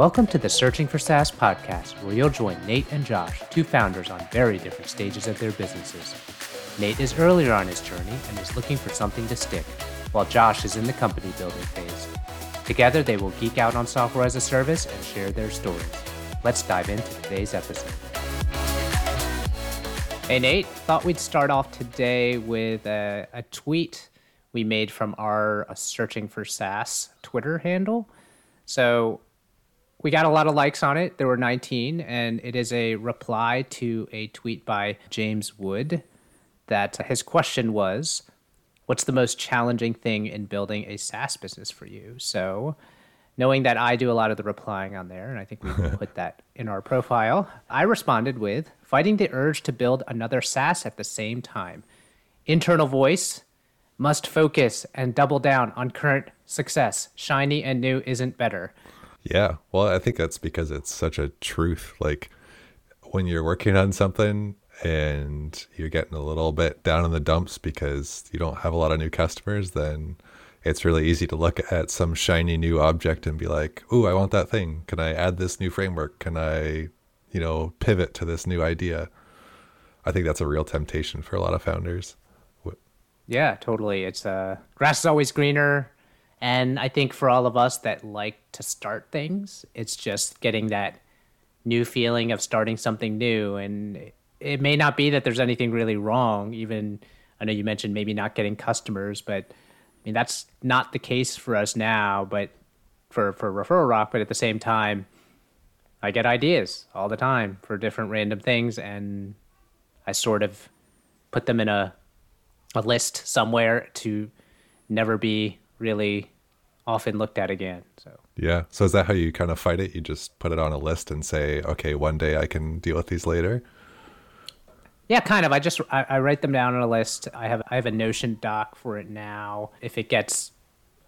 Welcome to the Searching for SaaS podcast, where you'll join Nate and Josh, two founders on very different stages of their businesses. Nate is earlier on his journey and is looking for something to stick, while Josh is in the company building phase. Together, they will geek out on software as a service and share their stories. Let's dive into today's episode. Hey, Nate, thought we'd start off today with a, a tweet we made from our uh, Searching for SaaS Twitter handle. So, we got a lot of likes on it. There were 19, and it is a reply to a tweet by James Wood that his question was What's the most challenging thing in building a SaaS business for you? So, knowing that I do a lot of the replying on there, and I think we can put that in our profile, I responded with fighting the urge to build another SaaS at the same time. Internal voice must focus and double down on current success. Shiny and new isn't better. Yeah. Well, I think that's because it's such a truth. Like when you're working on something and you're getting a little bit down in the dumps because you don't have a lot of new customers, then it's really easy to look at some shiny new object and be like, "Ooh, I want that thing. Can I add this new framework? Can I, you know, pivot to this new idea?" I think that's a real temptation for a lot of founders. Yeah, totally. It's uh grass is always greener and I think for all of us that like to start things, it's just getting that new feeling of starting something new. And it may not be that there's anything really wrong. Even I know you mentioned maybe not getting customers, but I mean that's not the case for us now. But for for Referral Rock, but at the same time, I get ideas all the time for different random things, and I sort of put them in a a list somewhere to never be really often looked at again. So yeah. So is that how you kind of fight it? You just put it on a list and say, okay, one day I can deal with these later. Yeah, kind of. I just I, I write them down on a list. I have I have a Notion doc for it now. If it gets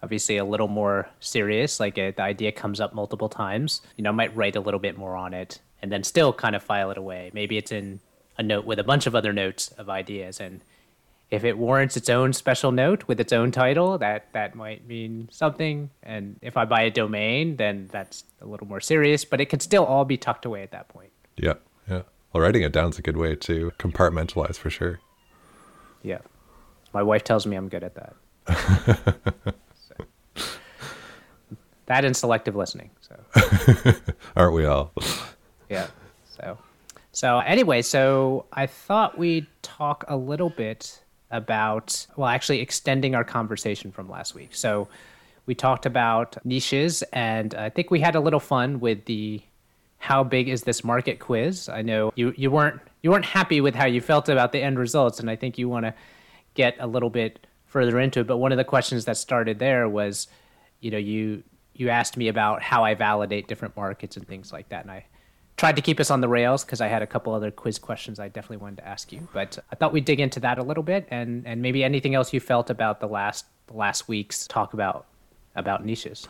obviously a little more serious, like a, the idea comes up multiple times, you know, I might write a little bit more on it and then still kind of file it away. Maybe it's in a note with a bunch of other notes of ideas and if it warrants its own special note with its own title, that that might mean something. And if I buy a domain, then that's a little more serious. But it can still all be tucked away at that point. Yeah, yeah. Well, writing it down is a good way to compartmentalize for sure. Yeah, my wife tells me I'm good at that. so. That and selective listening. So, aren't we all? yeah. So, so anyway, so I thought we'd talk a little bit about, well, actually extending our conversation from last week. So we talked about niches, and I think we had a little fun with the how big is this market quiz. I know you, you weren't you weren't happy with how you felt about the end results, and I think you want to get a little bit further into it. But one of the questions that started there was, you know, you you asked me about how I validate different markets and things like that, and I tried to keep us on the rails because I had a couple other quiz questions I definitely wanted to ask you. But I thought we'd dig into that a little bit and, and maybe anything else you felt about the last last week's talk about about niches.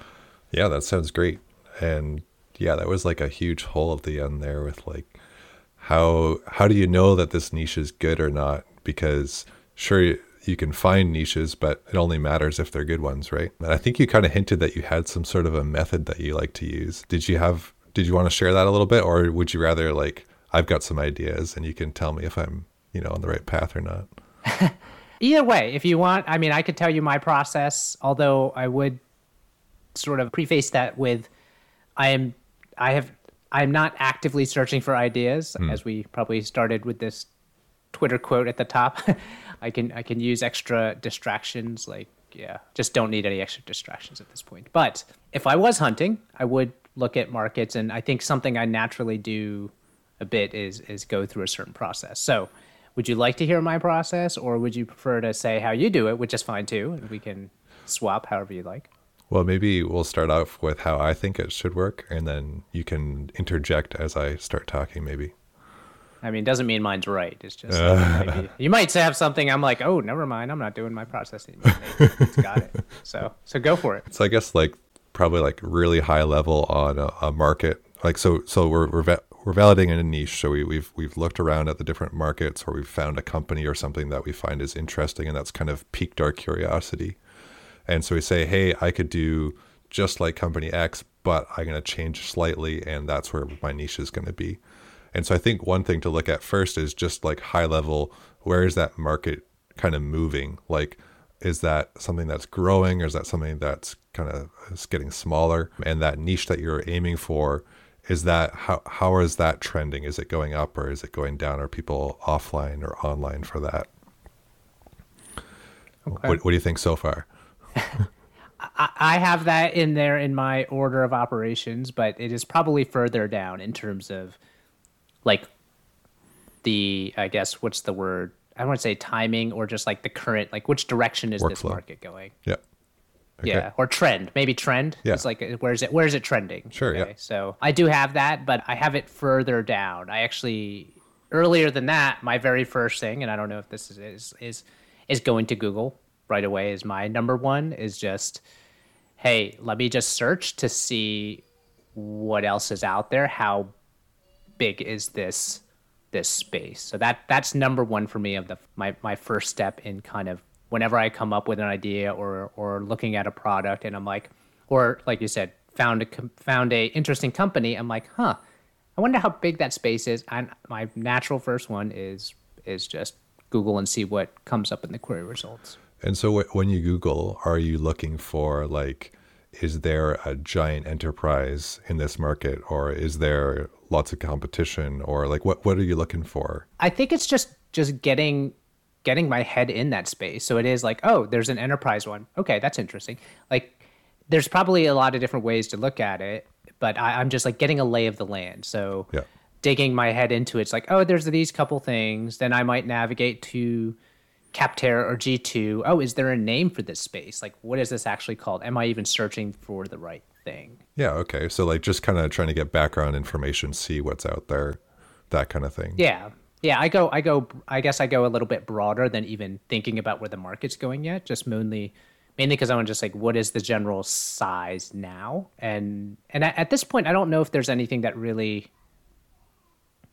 Yeah, that sounds great. And yeah, that was like a huge hole at the end there with like how how do you know that this niche is good or not? Because sure you can find niches, but it only matters if they're good ones, right? And I think you kind of hinted that you had some sort of a method that you like to use. Did you have did you want to share that a little bit, or would you rather like I've got some ideas and you can tell me if I'm you know on the right path or not? Either way, if you want, I mean, I could tell you my process. Although I would sort of preface that with, I am, I have, I'm not actively searching for ideas, mm. as we probably started with this Twitter quote at the top. I can I can use extra distractions like yeah, just don't need any extra distractions at this point. But if I was hunting, I would look at markets, and I think something I naturally do a bit is is go through a certain process. So, would you like to hear my process, or would you prefer to say how you do it, which is fine too, and we can swap however you like? Well, maybe we'll start off with how I think it should work, and then you can interject as I start talking, maybe. I mean, doesn't mean mine's right. It's just uh, you might have something. I'm like, oh, never mind. I'm not doing my process anymore. It's got it. So, so go for it. So I guess like probably like really high level on a, a market. Like so, so we're we're, va- we're validating a niche. So we, we've we've looked around at the different markets, or we've found a company or something that we find is interesting, and that's kind of piqued our curiosity. And so we say, hey, I could do just like company X, but I'm going to change slightly, and that's where my niche is going to be. And so I think one thing to look at first is just like high level, where is that market kind of moving? Like, is that something that's growing or is that something that's kind of is getting smaller? And that niche that you're aiming for, is that how how is that trending? Is it going up or is it going down? Are people offline or online for that? Okay. What, what do you think so far? I have that in there in my order of operations, but it is probably further down in terms of like the I guess what's the word? I don't want to say timing or just like the current like which direction is Workflow. this market going? Yeah. Okay. Yeah, or trend, maybe trend. Yeah. It's like uh, where is it? Where is it trending? Sure. Okay. Yeah. So I do have that, but I have it further down. I actually earlier than that, my very first thing, and I don't know if this is is is, is going to Google right away. Is my number one is just, hey, let me just search to see what else is out there. How big is this this space? So that that's number one for me of the my my first step in kind of whenever I come up with an idea or or looking at a product and I'm like, or like you said, found a found a interesting company. I'm like, huh, I wonder how big that space is. And my natural first one is is just Google and see what comes up in the query results. And so when you Google, are you looking for like, is there a giant enterprise in this market, or is there lots of competition, or like what what are you looking for? I think it's just just getting getting my head in that space. So it is like, oh, there's an enterprise one. Okay, that's interesting. Like, there's probably a lot of different ways to look at it, but I, am just like getting a lay of the land. So yeah. digging my head into it, it's like, oh, there's these couple things. Then I might navigate to Capterra or G2. Oh, is there a name for this space? Like, what is this actually called? Am I even searching for the right thing? Yeah. Okay. So like just kind of trying to get background information, see what's out there, that kind of thing. Yeah. Yeah, I go, I go, I guess I go a little bit broader than even thinking about where the market's going yet. Just mainly, mainly because I want to just like, what is the general size now? And and at this point, I don't know if there's anything that really.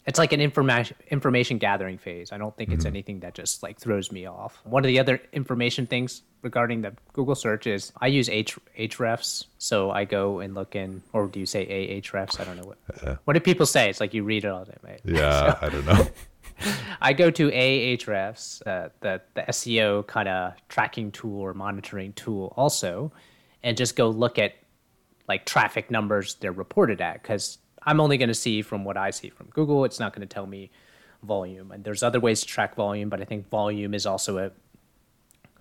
It's like an information information gathering phase. I don't think it's mm-hmm. anything that just like throws me off. One of the other information things regarding the Google search is I use H Ahrefs, so I go and look in, or do you say Ahrefs? I don't know what. Uh, what do people say? It's like you read it all day, right? Yeah, so, I don't know. I go to Ahrefs, uh, the the SEO kind of tracking tool or monitoring tool, also, and just go look at like traffic numbers they're reported at because I'm only going to see from what I see from Google. It's not going to tell me volume, and there's other ways to track volume, but I think volume is also a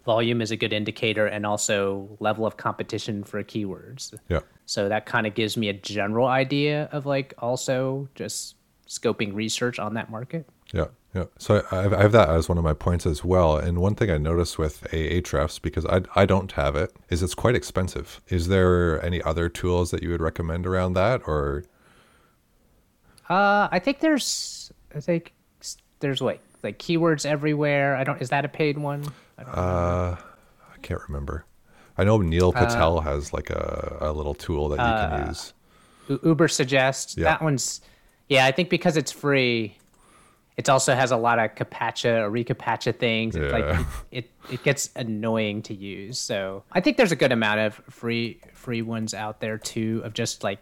volume is a good indicator and also level of competition for keywords. Yeah. So that kind of gives me a general idea of like also just scoping research on that market. Yeah, yeah. So I, I have that as one of my points as well. And one thing I noticed with Ahrefs, because I, I don't have it, is it's quite expensive. Is there any other tools that you would recommend around that, or? Uh, I think there's, I think there's like like keywords everywhere. I don't. Is that a paid one? I uh, I can't remember. I know Neil uh, Patel uh, has like a, a little tool that you uh, can use. Ubersuggest. Yeah. That one's. Yeah, I think because it's free, it also has a lot of capacha or recapacha things. It's yeah. like it, it gets annoying to use. So I think there's a good amount of free free ones out there too of just like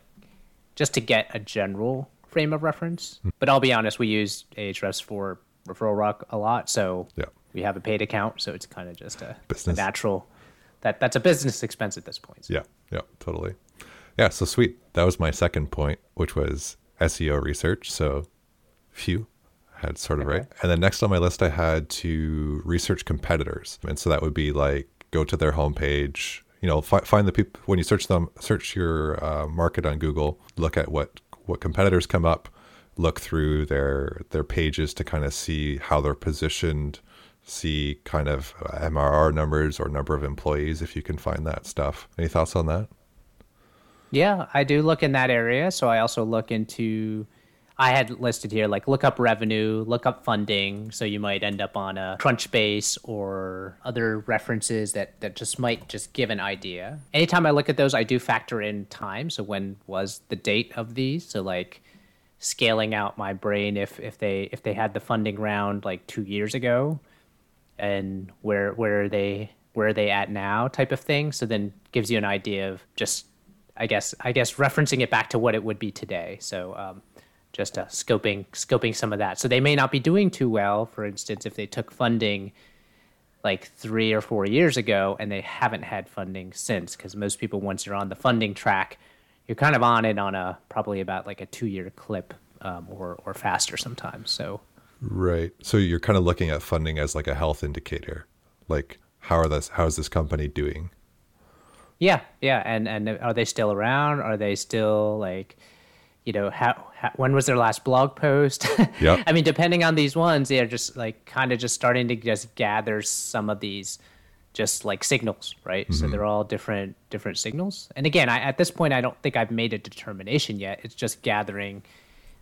just to get a general frame of reference. Hmm. But I'll be honest, we use Ahrefs for Referral Rock a lot, so yeah. we have a paid account, so it's kind of just a, a, natural that that's a business expense at this point. So. Yeah, yeah, totally. Yeah, so sweet. That was my second point, which was SEO research. So, phew, had sort of okay. right. And then next on my list, I had to research competitors, and so that would be like go to their homepage. You know, fi- find the people when you search them, search your uh, market on Google. Look at what what competitors come up. Look through their their pages to kind of see how they're positioned. See kind of uh, MRR numbers or number of employees if you can find that stuff. Any thoughts on that? Yeah, I do look in that area. So I also look into I had listed here like look up revenue, look up funding. So you might end up on a Crunchbase or other references that, that just might just give an idea. Anytime I look at those, I do factor in time. So when was the date of these? So like scaling out my brain if, if they if they had the funding round like two years ago and where where are they where are they at now type of thing. So then gives you an idea of just I guess I guess referencing it back to what it would be today. So um, just uh, scoping scoping some of that. So they may not be doing too well. For instance, if they took funding like three or four years ago and they haven't had funding since, because most people once you're on the funding track, you're kind of on it on a probably about like a two year clip um, or or faster sometimes. So right. So you're kind of looking at funding as like a health indicator, like how are this how is this company doing? Yeah, yeah, and and are they still around? Are they still like, you know, how, how when was their last blog post? Yeah. I mean, depending on these ones, they're just like kind of just starting to just gather some of these, just like signals, right? Mm-hmm. So they're all different different signals. And again, I, at this point, I don't think I've made a determination yet. It's just gathering,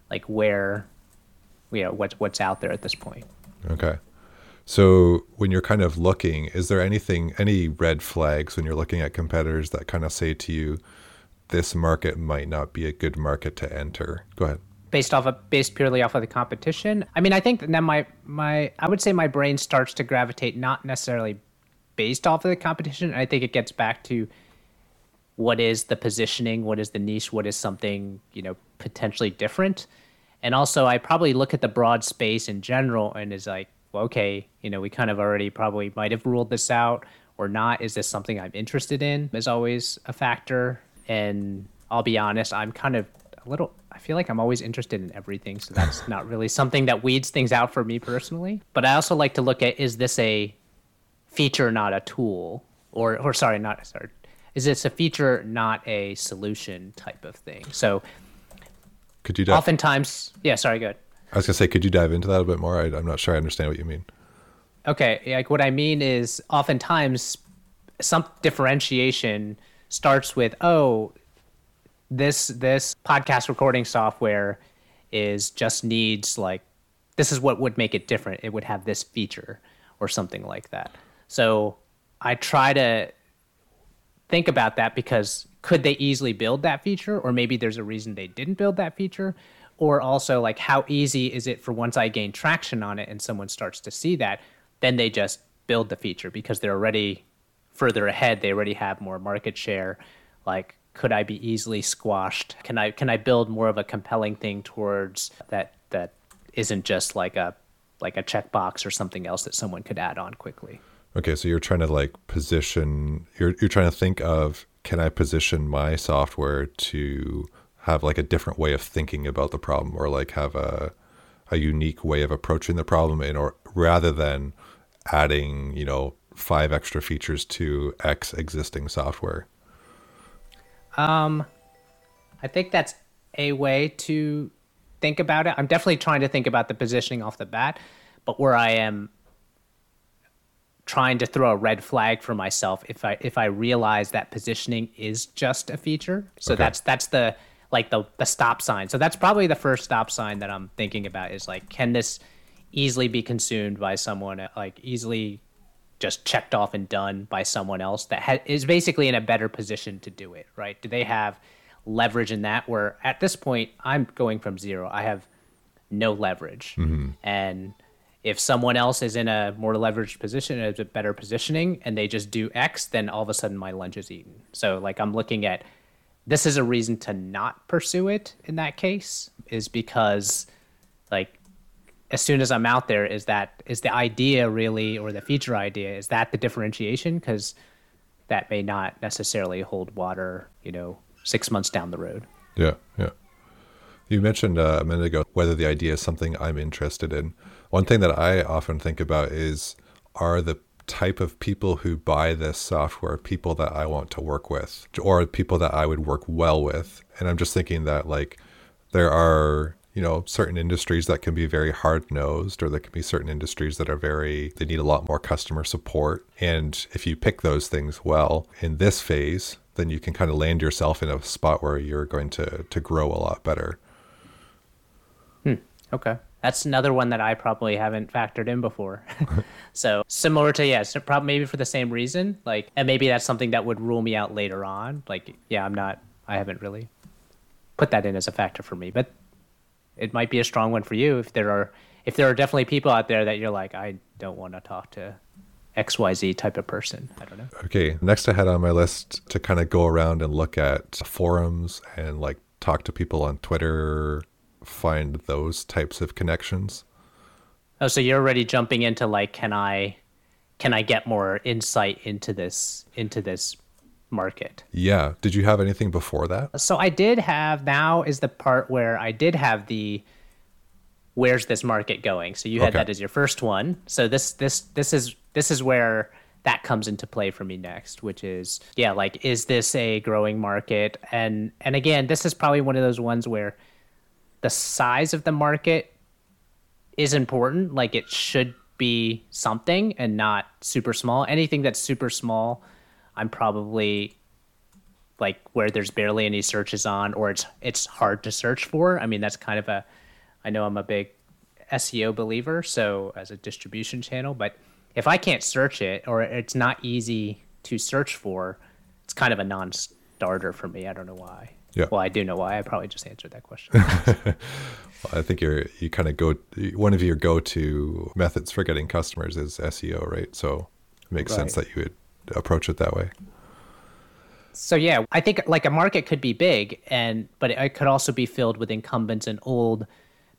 like where, you know, what's what's out there at this point. Okay. So when you're kind of looking, is there anything, any red flags when you're looking at competitors that kind of say to you, this market might not be a good market to enter? Go ahead. Based off of based purely off of the competition. I mean, I think then my my I would say my brain starts to gravitate not necessarily based off of the competition. I think it gets back to what is the positioning, what is the niche, what is something you know potentially different, and also I probably look at the broad space in general and is like well, okay, you know, we kind of already probably might have ruled this out or not. Is this something I'm interested in? Is always a factor. And I'll be honest, I'm kind of a little, I feel like I'm always interested in everything. So that's not really something that weeds things out for me personally. But I also like to look at is this a feature, not a tool? Or, or sorry, not, sorry. Is this a feature, not a solution type of thing? So could you oftentimes, yeah, sorry, good. I was gonna say, could you dive into that a bit more? I, am not sure I understand what you mean. Okay, like what I mean is, oftentimes some differentiation starts with, oh, this this podcast recording software is just needs like this is what would make it different. It would have this feature or something like that. So I try to think about that because could they easily build that feature or maybe there's a reason they didn't build that feature or also like how easy is it for once I gain traction on it and someone starts to see that, then they just build the feature because they're already further ahead. They already have more market share. Like, could I be easily squashed? Can I can I build more of a compelling thing towards that that isn't just like a like a checkbox or something else that someone could add on quickly? Okay, so you're trying to like position. You're you're trying to think of can I position my software to have like a different way of thinking about the problem or like have a a unique way of approaching the problem in or rather than adding, you know, five extra features to X existing software? Um I think that's a way to think about it. I'm definitely trying to think about the positioning off the bat, but where I am trying to throw a red flag for myself if I if I realize that positioning is just a feature. So okay. that's that's the like the the stop sign. So that's probably the first stop sign that I'm thinking about is like can this easily be consumed by someone like easily just checked off and done by someone else that ha- is basically in a better position to do it, right? Do they have leverage in that where at this point I'm going from zero. I have no leverage. Mm-hmm. And if someone else is in a more leveraged position, a better positioning, and they just do X, then all of a sudden my lunch is eaten. So like I'm looking at this is a reason to not pursue it in that case is because like as soon as i'm out there is that is the idea really or the feature idea is that the differentiation? Because that may not necessarily hold water you know six months down the road. Yeah yeah. You mentioned uh, a minute ago whether the idea is something i'm interested in. One thing that i often think about is are the type of people who buy this software people that I want to work with or people that I would work well with. And I'm just thinking that like there are, you know, certain industries that can be very hard nosed or there can be certain industries that are very they need a lot more customer support. And if you pick those things well in this phase, then you can kind of land yourself in a spot where you're going to to grow a lot better. Hmm. Okay that's another one that I probably haven't factored in before. so similar to yes, yeah, probably maybe for the same reason. Like, and maybe that's something that would rule me out later on. Like, yeah, I'm not. I haven't really put that in as a factor for me, but it might be a strong one for you if there are if there are definitely people out there that you're like, I don't want to talk to XYZ type of person. I don't know. Okay. Next, I had on my list to kind of go around and look at forums and like talk to people on Twitter, find those types of connections. Oh, so you're already jumping into like, can I, can I get more insight into this into this market? Yeah. Did you have anything before that? So I did have. Now is the part where I did have the. Where's this market going? So you had Okay. that as your first one. So this this this is this is where that comes into play for me next, which is yeah, like is this a growing market? And and again, this is probably one of those ones where the size of the market is important. Like it should be something and not super small. Anything that's super small, I'm probably like where there's barely any searches on or it's it's hard to search for. I mean, that's kind of a I know I'm a big SEO believer, so as a distribution channel, but if I can't search it or it's not easy to search for, it's kind of a non-starter for me. I don't know why. Yeah. Well, I do know why. I probably just answered that question. I think you're you kind of go one of your go-to methods for getting customers is SEO, right? So it makes sense that you would approach it that way. So yeah, I think like a market could be big, and but it could also be filled with incumbents and old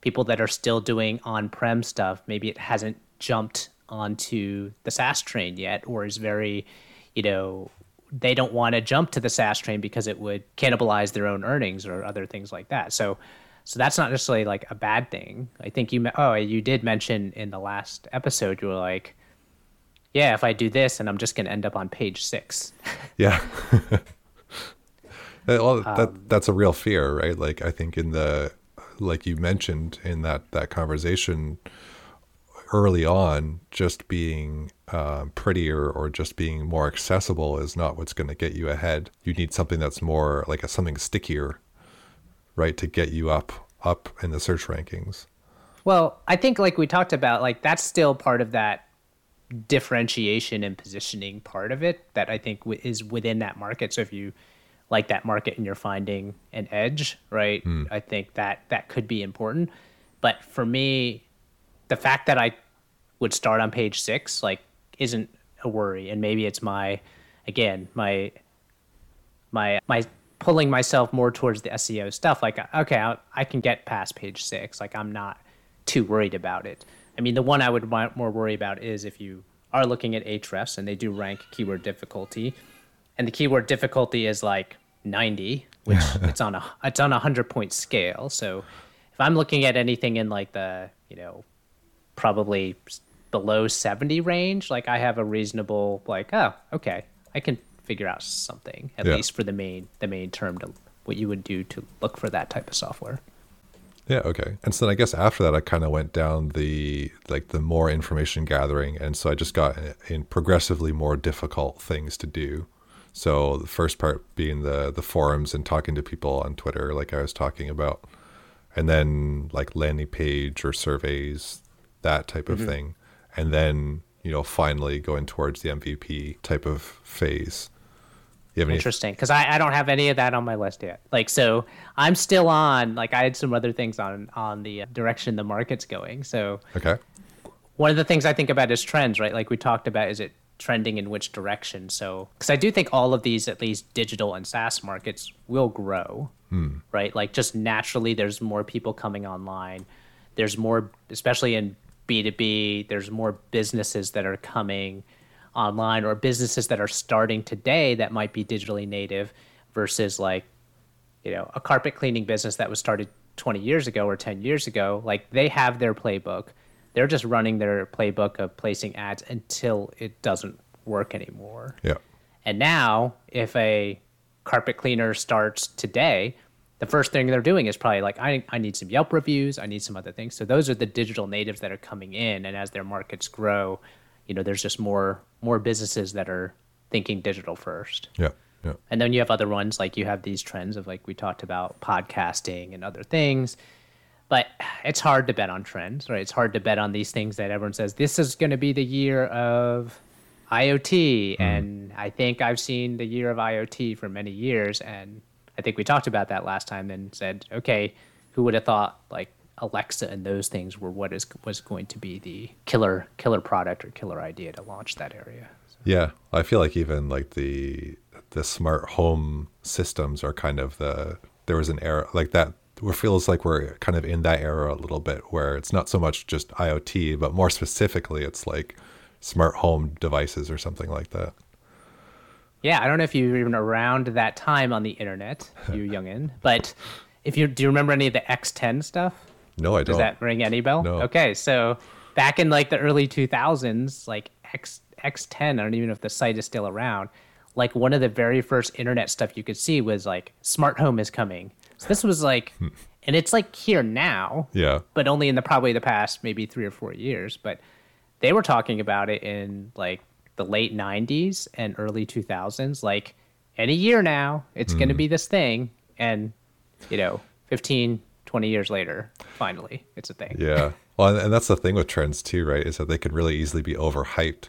people that are still doing on-prem stuff. Maybe it hasn't jumped onto the SaaS train yet, or is very, you know, they don't want to jump to the SaaS train because it would cannibalize their own earnings or other things like that. So, so that's not necessarily like a bad thing. I think you oh you did mention in the last episode you were like, yeah, if I do this, and I'm just going to end up on page six. Yeah. Uh, well, that that's a real fear, right? Like I think in the like you mentioned in that that conversation early on, just being um, prettier or just being more accessible is not what's going to get you ahead. You need something that's more like a, something stickier, right, to get you up up in the search rankings. Well, I think like we talked about, like that's still part of that differentiation and positioning part of it that I think w- is within that market. So if you like that market and you're finding an edge, right? Hmm. I think that that could be important. But for me, the fact that I would start on page six like isn't a worry, and maybe it's my again my my my pulling myself more towards the SEO stuff. Like, okay, I, I can get past page six. Like, I'm not too worried about it. I mean, the one I would more worry about is if you are looking at Ahrefs and they do rank keyword difficulty, and the keyword difficulty is like 90, which it's on a it's on a hundred point scale. So if I'm looking at anything in like the you know probably below 70 range, like I have a reasonable like oh okay I can figure out something at Yeah. least for the main the main term to what you would do to look for that type of software. Yeah, okay. And so then I guess after that, I kind of went down the like the more information gathering, and so I just got in progressively more difficult things to do. So the first part being the the forums and talking to people on Twitter, like I was talking about, and then like landing page or surveys, that type of mm-hmm. thing, and then you know finally going towards the MVP type of phase. You have any? Interesting, because I, I don't have any of that on my list yet. Like, so I'm still on. Like, I had some other things on on the uh, direction the market's going. So Okay. one of the things I think about is trends, right? Like we talked about, is it trending in which direction? So, because I do think all of these, at least digital and SaaS markets, will grow, right? Like just naturally, there's more people coming online. There's more, especially in B2B, there's more businesses that are coming online or businesses that are starting today that might be digitally native versus like you know a carpet cleaning business that was started 20 years ago or 10 years ago like they have their playbook. They're just running their playbook of placing ads until it doesn't work anymore. Yeah. and now if a carpet cleaner starts today the first thing they're doing is probably like I, I need some yelp reviews. I need some other things. So those are the digital natives that are coming in and as their markets grow you know there's just more more businesses that are thinking digital first Yeah. Yeah. and then you have other ones like you have these trends of like we talked about podcasting and other things. But it's hard to bet on trends, right? It's hard to bet on these things that everyone says this is going to be the year of IoT. Mm-hmm. And I think I've seen the year of IoT for many years. And I think we talked about that last time and said, okay, who would have thought like Alexa and those things were what is was going to be the killer killer product or killer idea to launch that area. So. Yeah, I feel like even like the the smart home systems are kind of the there was an era like that where feels like we're kind of in that era a little bit where it's not so much just IoT, but more specifically it's like smart home devices or something like that. Yeah, I don't know if you were even around that time on the internet, you youngin, but if you do you remember any of the X10 stuff? No, I don't. Does that ring any bell? No. Okay, so back in like the early 2000s, like X X10, I don't even know if the site is still around. Like one of the very first internet stuff you could see was like smart home is coming. So this was like, hmm. and it's like here now. Yeah. But only in the probably the past maybe three or four years. But they were talking about it in like the late 90s and early 2000s. Like any year now, it's mm. going to be this thing. And, you know, 15, 20 years later, finally, it's a thing. Yeah. Well, and that's the thing with trends too, right? Is that they can really easily be overhyped.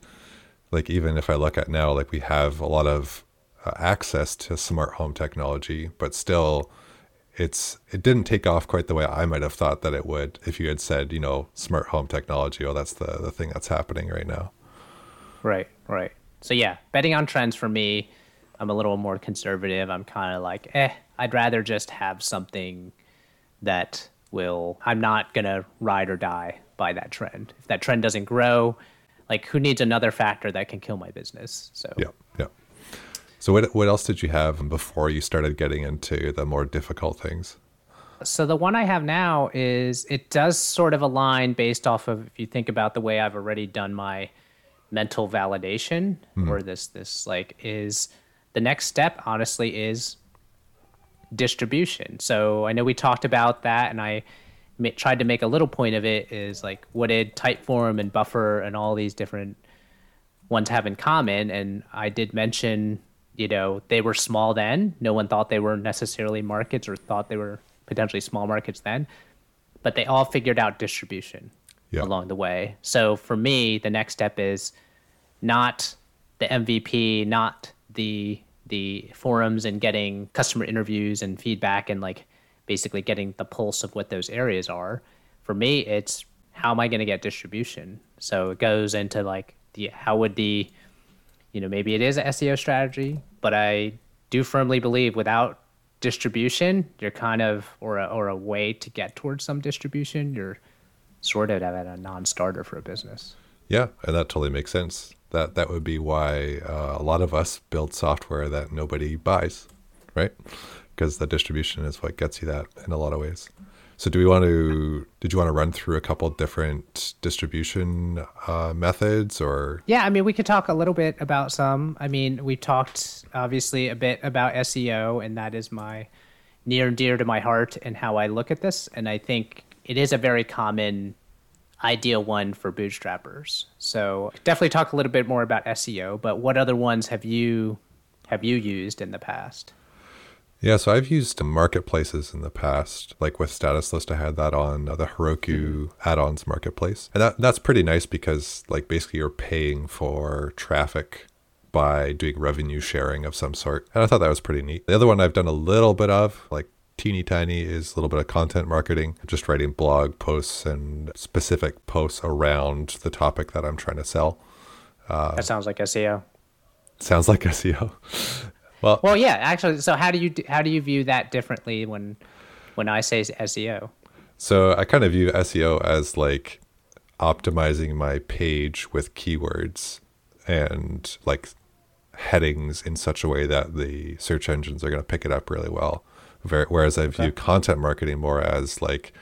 Like even if I look at now, like we have a lot of uh, access to smart home technology, but still, it's it didn't take off quite the way I might have thought that it would. If you had said, you know, smart home technology, oh, that's the the thing that's happening right now. Right. Right. So yeah, betting on trends for me, I'm a little more conservative. I'm kind of like, eh, I'd rather just have something that will I'm not going to ride or die by that trend. If that trend doesn't grow, like who needs another factor that can kill my business? So Yeah. Yeah. So what what else did you have before you started getting into the more difficult things? So the one I have now is it does sort of align based off of if you think about the way I've already done my mental validation mm-hmm. or this this like is the next step honestly is distribution. So I know we talked about that, and I ma- tried to make a little point of it. Is like what did Typeform and Buffer and all these different ones have in common? And I did mention, you know, they were small then. No one thought they were necessarily markets or thought they were potentially small markets then, but they all figured out distribution yeah. along the way. So for me, the next step is not the MVP, not the the forums and getting customer interviews and feedback and like basically getting the pulse of what those areas are. For me, it's how am I going to get distribution? So it goes into like the how would the you know maybe it is an SEO strategy, but I do firmly believe without distribution, you're kind of or a, or a way to get towards some distribution, you're sort of at a non-starter for a business. Yeah, and that totally makes sense. That that would be why uh, a lot of us build software that nobody buys, right? Because the distribution is what gets you that in a lot of ways. So, do we want to? Did you want to run through a couple different distribution uh, methods, or? Yeah, I mean, we could talk a little bit about some. I mean, we talked obviously a bit about SEO, and that is my near and dear to my heart, and how I look at this. And I think it is a very common ideal one for bootstrappers. So definitely talk a little bit more about SEO, but what other ones have you have you used in the past? Yeah, so I've used marketplaces in the past, like with Status List. I had that on uh, the Heroku mm-hmm. add-ons marketplace, and that that's pretty nice because like basically you're paying for traffic by doing revenue sharing of some sort, and I thought that was pretty neat. The other one I've done a little bit of, like teeny tiny is a little bit of content marketing, just writing blog posts and specific posts around the topic that I'm trying to sell. Uh, that sounds like SEO. Sounds like SEO. well, well, yeah. Actually, so how do you how do you view that differently when when I say SEO? So I kind of view SEO as like optimizing my page with keywords and like headings in such a way that the search engines are going to pick it up really well. Whereas I view okay. content marketing more as like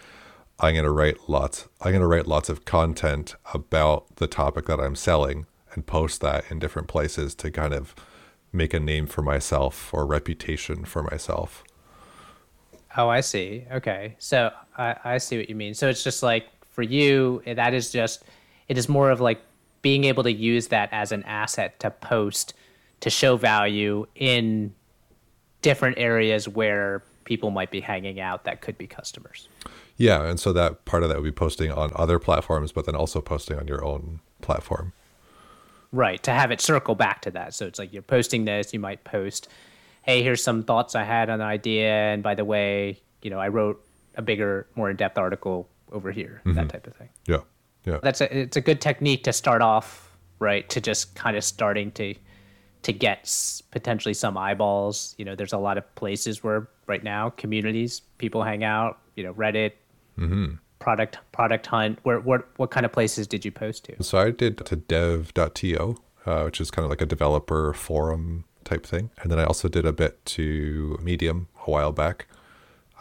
I'm going to write lots. I'm going to write lots of content about the topic that I'm selling and post that in different places to kind of make a name for myself or reputation for myself. Oh, I see. Okay, so I, I see what you mean. So it's just like for you, eh, that is just it is more of like being able to use that as an asset to post to show value in different areas where people might be hanging out that could be customers. Yeah, and so that part of that would be posting on other platforms, but then also posting on your own platform. Right, to have it circle back to that. So it's like you're posting this, you might post, hey, here's some thoughts I had on an idea. And by the way, you know, I wrote a bigger, more in depth article over here, that mm-hmm. type of thing. Yeah. Yeah. That's a it's a good technique to start off, right? To just kind of starting to to get s- potentially some eyeballs. You know, there's a lot of places where right now communities people hang out. You know, Reddit, product product hunt. Where what what kind of places did you post to? So I did to dev.to, uh, which is kind of like a developer forum type thing. And then I also did a bit to Medium a while back.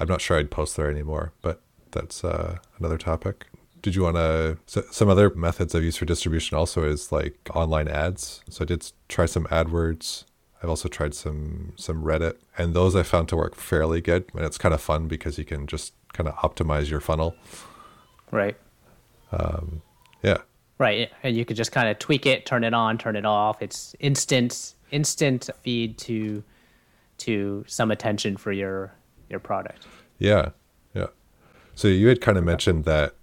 I'm not sure I'd post there anymore, but that's uh, another topic. Did you want to? So some other methods I've used for distribution also is like online ads. So I did try some AdWords. I've also tried some some Reddit, and those I found to work fairly good. And it's kind of fun because you can just kind of optimize your funnel. Right. um, Yeah, Right, and you could just kind of tweak it, turn it on, turn it off. It's instant, instant feed to to some attention for your your product. Yeah, yeah. So you had kind of mentioned that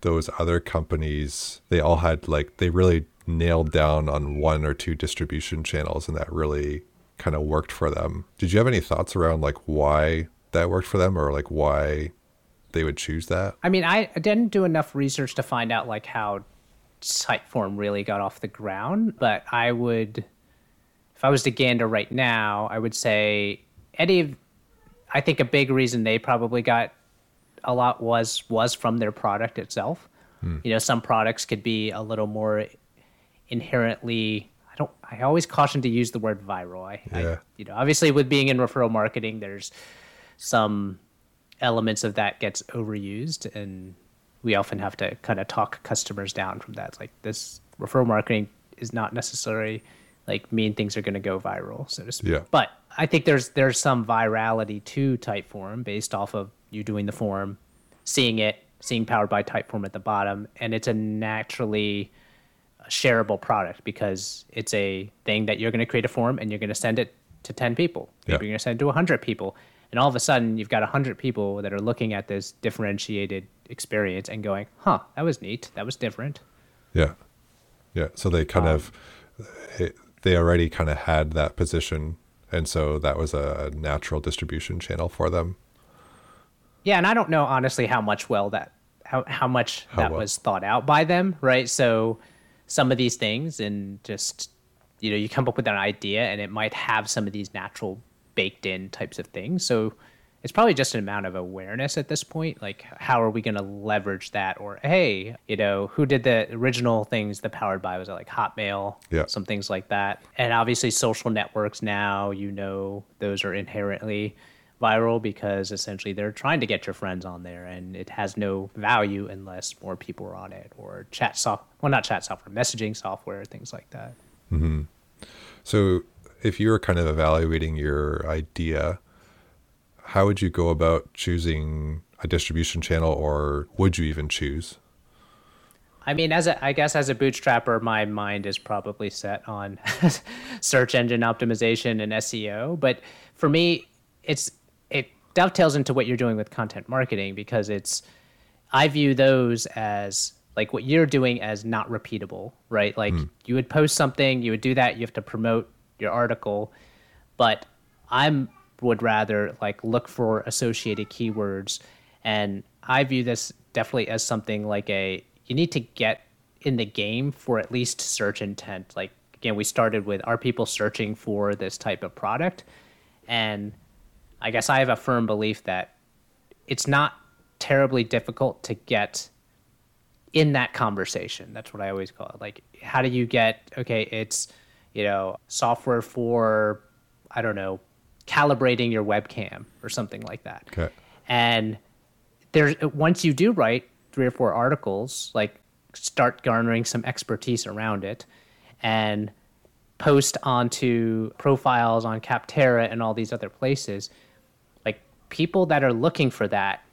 those other companies, they all had like they really nailed down on one or two distribution channels, and that really kind of worked for them. Did you have any thoughts around like why that worked for them, or like why they would choose that? I mean, I, didn't do enough research to find out like how Typeform really got off the ground, but I would, if I was to gander right now, I would say any I think a big reason they probably got a lot was was from their product itself. Hmm. You know, some products could be a little more inherently. I don't. I always caution to use the word viral. I, I Yeah. you know, obviously with being in referral marketing, there's some elements of that gets overused and we often have to kind of talk customers down from that it's like this referral marketing is not necessarily like mean things are going to go viral so to speak Yeah. but i think there's there's some virality to typeform based off of you doing the form seeing it seeing powered by typeform at the bottom and it's a naturally shareable product because it's a thing that you're going to create a form and you're going to send it to 10 people maybe Yeah. you're going to send it to 100 people and all of a sudden you've got 100 people that are looking at this differentiated experience and going huh that was neat that was different Yeah, yeah. So they kind um, of it, they already kind of had that position, and so that was a natural distribution channel for them. yeah and i don't know honestly how much well that how, how much How that well? was thought out by them right so some of these things and just you know you come up with an idea and it might have some of these natural baked in types of things so it's probably just an amount of awareness at this point like how are we going to leverage that? Or hey you know who did the original things the powered by? Was it like hotmail? Yeah. some things like that. And obviously social networks now you know those are inherently viral because essentially they're trying to get your friends on there and it has no value unless more people are on it or chat soft well not chat software messaging software things like that. Hmm. So, if you were kind of evaluating your idea, how would you go about choosing a distribution channel, or would you even choose? I mean, as a, I guess as a bootstrapper, my mind is probably set on search engine optimization and SEO. But for me, it's it dovetails into what you're doing with content marketing because it's I view those as like what you're doing as not repeatable, right? Like hmm. you would post something, you would do that, you have to promote your article, but I'm would rather like look for associated keywords and I view this definitely as something like a you need to get in the game for at least search intent. Like again, we started with are people searching for this type of product? And I guess I have a firm belief that it's not terribly difficult to get in that conversation. That's what I always call it. Like, how do you get, okay, it's, you know, software for, I don't know, calibrating your webcam or something like that. Okay. And there's, once you do write three or four articles, like start garnering some expertise around it and post onto profiles on Capterra and all these other places, like people that are looking for that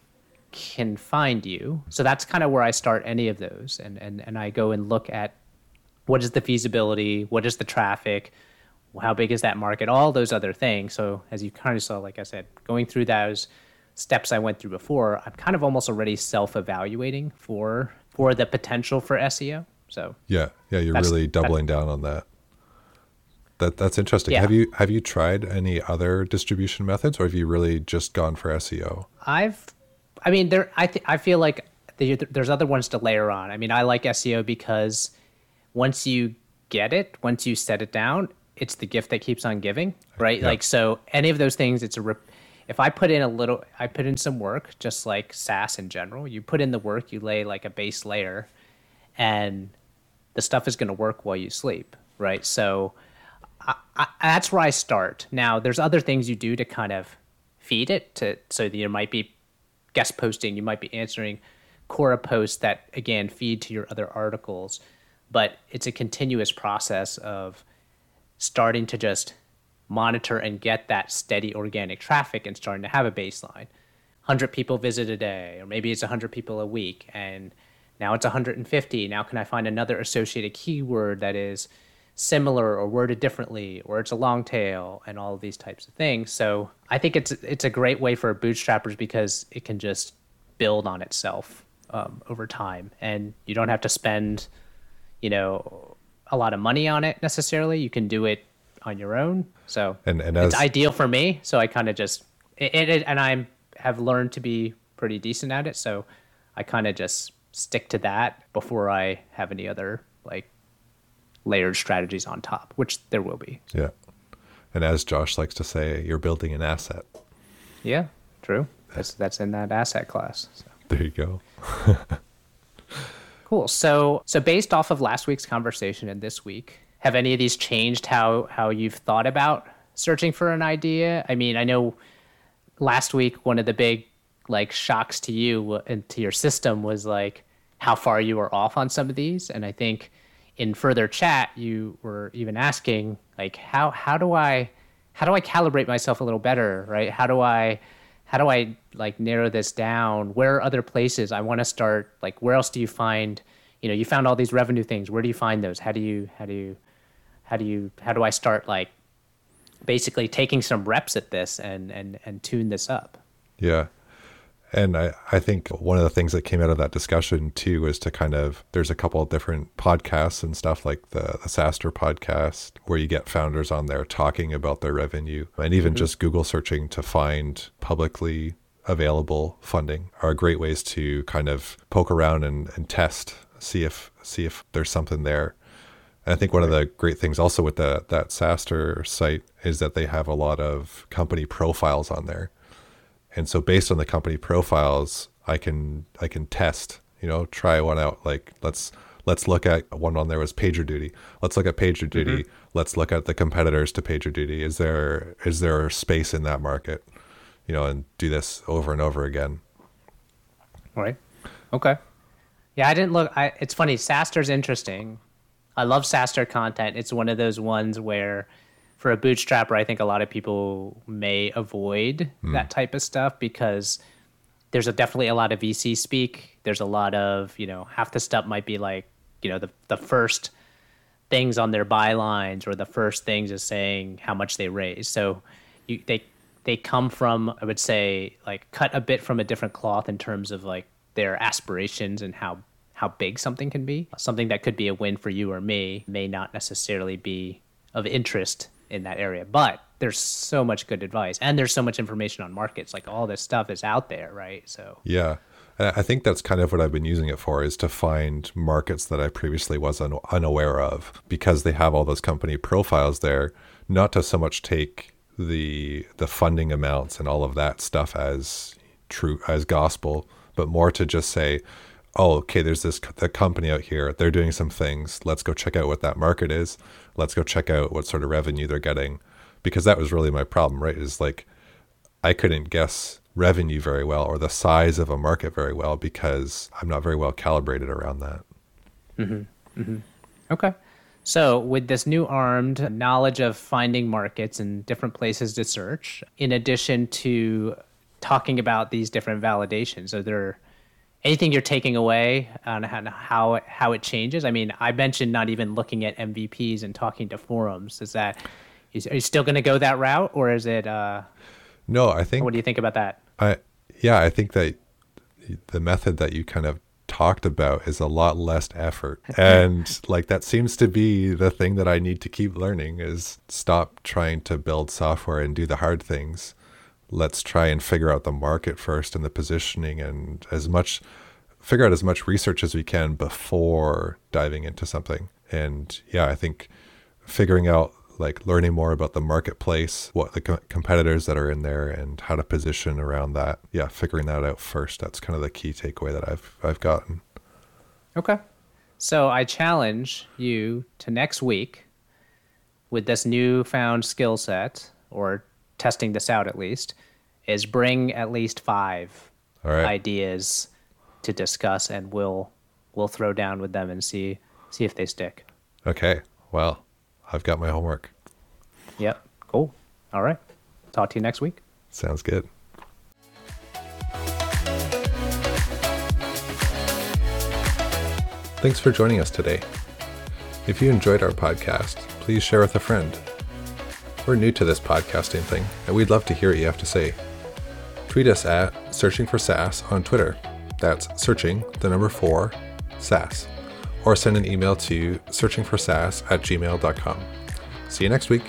can find you. So that's kind of where I start any of those. And, and, and I go and look at what is the feasibility, what is the traffic, how big is that market, all those other things. So as you kind of saw, like I said, going through those steps I went through before, I'm kind of almost already self-evaluating for for the potential for SEO. So Yeah, yeah, you're really doubling down on that. That that's interesting. Yeah. Have you have you tried any other distribution methods, or have you really just gone for SEO? I've, I mean, there. I th- I feel like there's other ones to layer on. I mean, I like SEO because once you get it, once you set it down, it's the gift that keeps on giving, right? Like so, any of those things, it's a. Rep- if I put in a little, I put in some work, just like SaaS in general. You put in the work, you lay like a base layer, and the stuff is going to work while you sleep, right? So I, I, that's where I start. Now, there's other things you do to kind of feed it to so that you might be guest posting, you might be answering Quora posts that again feed to your other articles, but it's a continuous process of starting to just monitor and get that steady organic traffic and starting to have a baseline. 100 people visit a day, or maybe it's 100 people a week, and now it's 150. Now, can I find another associated keyword that is similar or worded differently, or it's a long tail, and all of these types of things? So I think it's it's a great way for bootstrappers because it can just build on itself um, over time, and you don't have to spend, you know, a lot of money on it necessarily. You can do it on your own. So and, and as, it's ideal for me. So I kind of just it, it, and I have learned to be pretty decent at it. So I kind of just stick to that before I have any other like layered strategies on top, which there will be. Yeah. And as Josh likes to say, you're building an asset. Yeah, true. That's that's in that asset class. So. There you go. cool. So so based off of last week's conversation and this week, have any of these changed how how you've thought about searching for an idea? I mean, I know last week one of the big like shocks to you and to your system was like how far you were off on some of these, and I think in further chat you were even asking like how how do I how do I calibrate myself a little better, right? How do I how do I like narrow this down? Where are other places I want to start? Like where else do you find you know you found all these revenue things where do you find those how do you how do you how do you how do I start like basically taking some reps at this and and and tune this up? Yeah. And I, I think one of the things that came out of that discussion too was to kind of there's a couple of different podcasts and stuff like the, the SaaStr podcast where you get founders on there talking about their revenue and even mm-hmm. just Google searching to find publicly available funding are great ways to kind of poke around and, and test, see if see if there's something there. And I think one of the great things also with the, that SaaStr site is that they have a lot of company profiles on there. And so based on the company profiles, I can I can test, you know, try one out. Like let's let's look at one on there was PagerDuty. Let's look at PagerDuty. Mm-hmm. Let's look at the competitors to PagerDuty. Is there is there space in that market? You know, and do this over and over again. Right. Okay. Yeah, I didn't look. I, it's funny. SaaStr's interesting I love SaaStr content. It's one of those ones where for a bootstrapper, I think a lot of people may avoid mm. that type of stuff because there's a, definitely a lot of VC speak. There's a lot of, you know, half the stuff might be like, you know, the, the first things on their bylines or the first things is saying how much they raise. So you, they, they come from, I would say, like cut a bit from a different cloth in terms of like their aspirations and how how big something can be. Something that could be a win for you or me may not necessarily be of interest in that area. But there's so much good advice and there's so much information on markets. Like all this stuff is out there, right? So Yeah. I think that's kind of what I've been using it for is to find markets that I previously was un- unaware of because they have all those company profiles there, not to so much take the the funding amounts and all of that stuff as true as gospel, but more to just say, oh, okay, there's this the company out here. They're doing some things. Let's go check out what that market is. Let's go check out what sort of revenue they're getting. Because that was really my problem, right? Is like I couldn't guess revenue very well or the size of a market very well because I'm not very well calibrated around that. Mm-hmm. Mm-hmm. Okay. So, with this new armed knowledge of finding markets and different places to search, in addition to talking about these different validations, are there anything you're taking away on how how it changes? I mean, I mentioned not even looking at MVPs and talking to forums. Is that is, are you still going to go that route, or is it? Uh, no, I think. What do you think about that? I yeah, I think that the method that you kind of talked about is a lot less effort and like that seems to be the thing that i need to keep learning is stop trying to build software and do the hard things let's try and figure out the market first and the positioning and as much figure out as much research as we can before diving into something. And yeah, I think figuring out like learning more about the marketplace, what the co- competitors that are in there, and how to position around that. Yeah, figuring that out first. That's kind of the key takeaway that I've I've gotten. Okay, so I challenge you to next week with this newfound skill set, or testing this out at least, is bring at least five right. ideas to discuss, and we'll we'll throw down with them and see see if they stick. Okay. Well, I've got my homework. Yep. Cool. All right. Talk to you next week. Sounds good. Thanks for joining us today. If you enjoyed our podcast, please share with a friend. We're new to this podcasting thing, and we'd love to hear what you have to say. Tweet us at Searching for SaaS on Twitter. That's searching, the number four, SaaS or send an email to searchingforsaas at gmail.com. See you next week.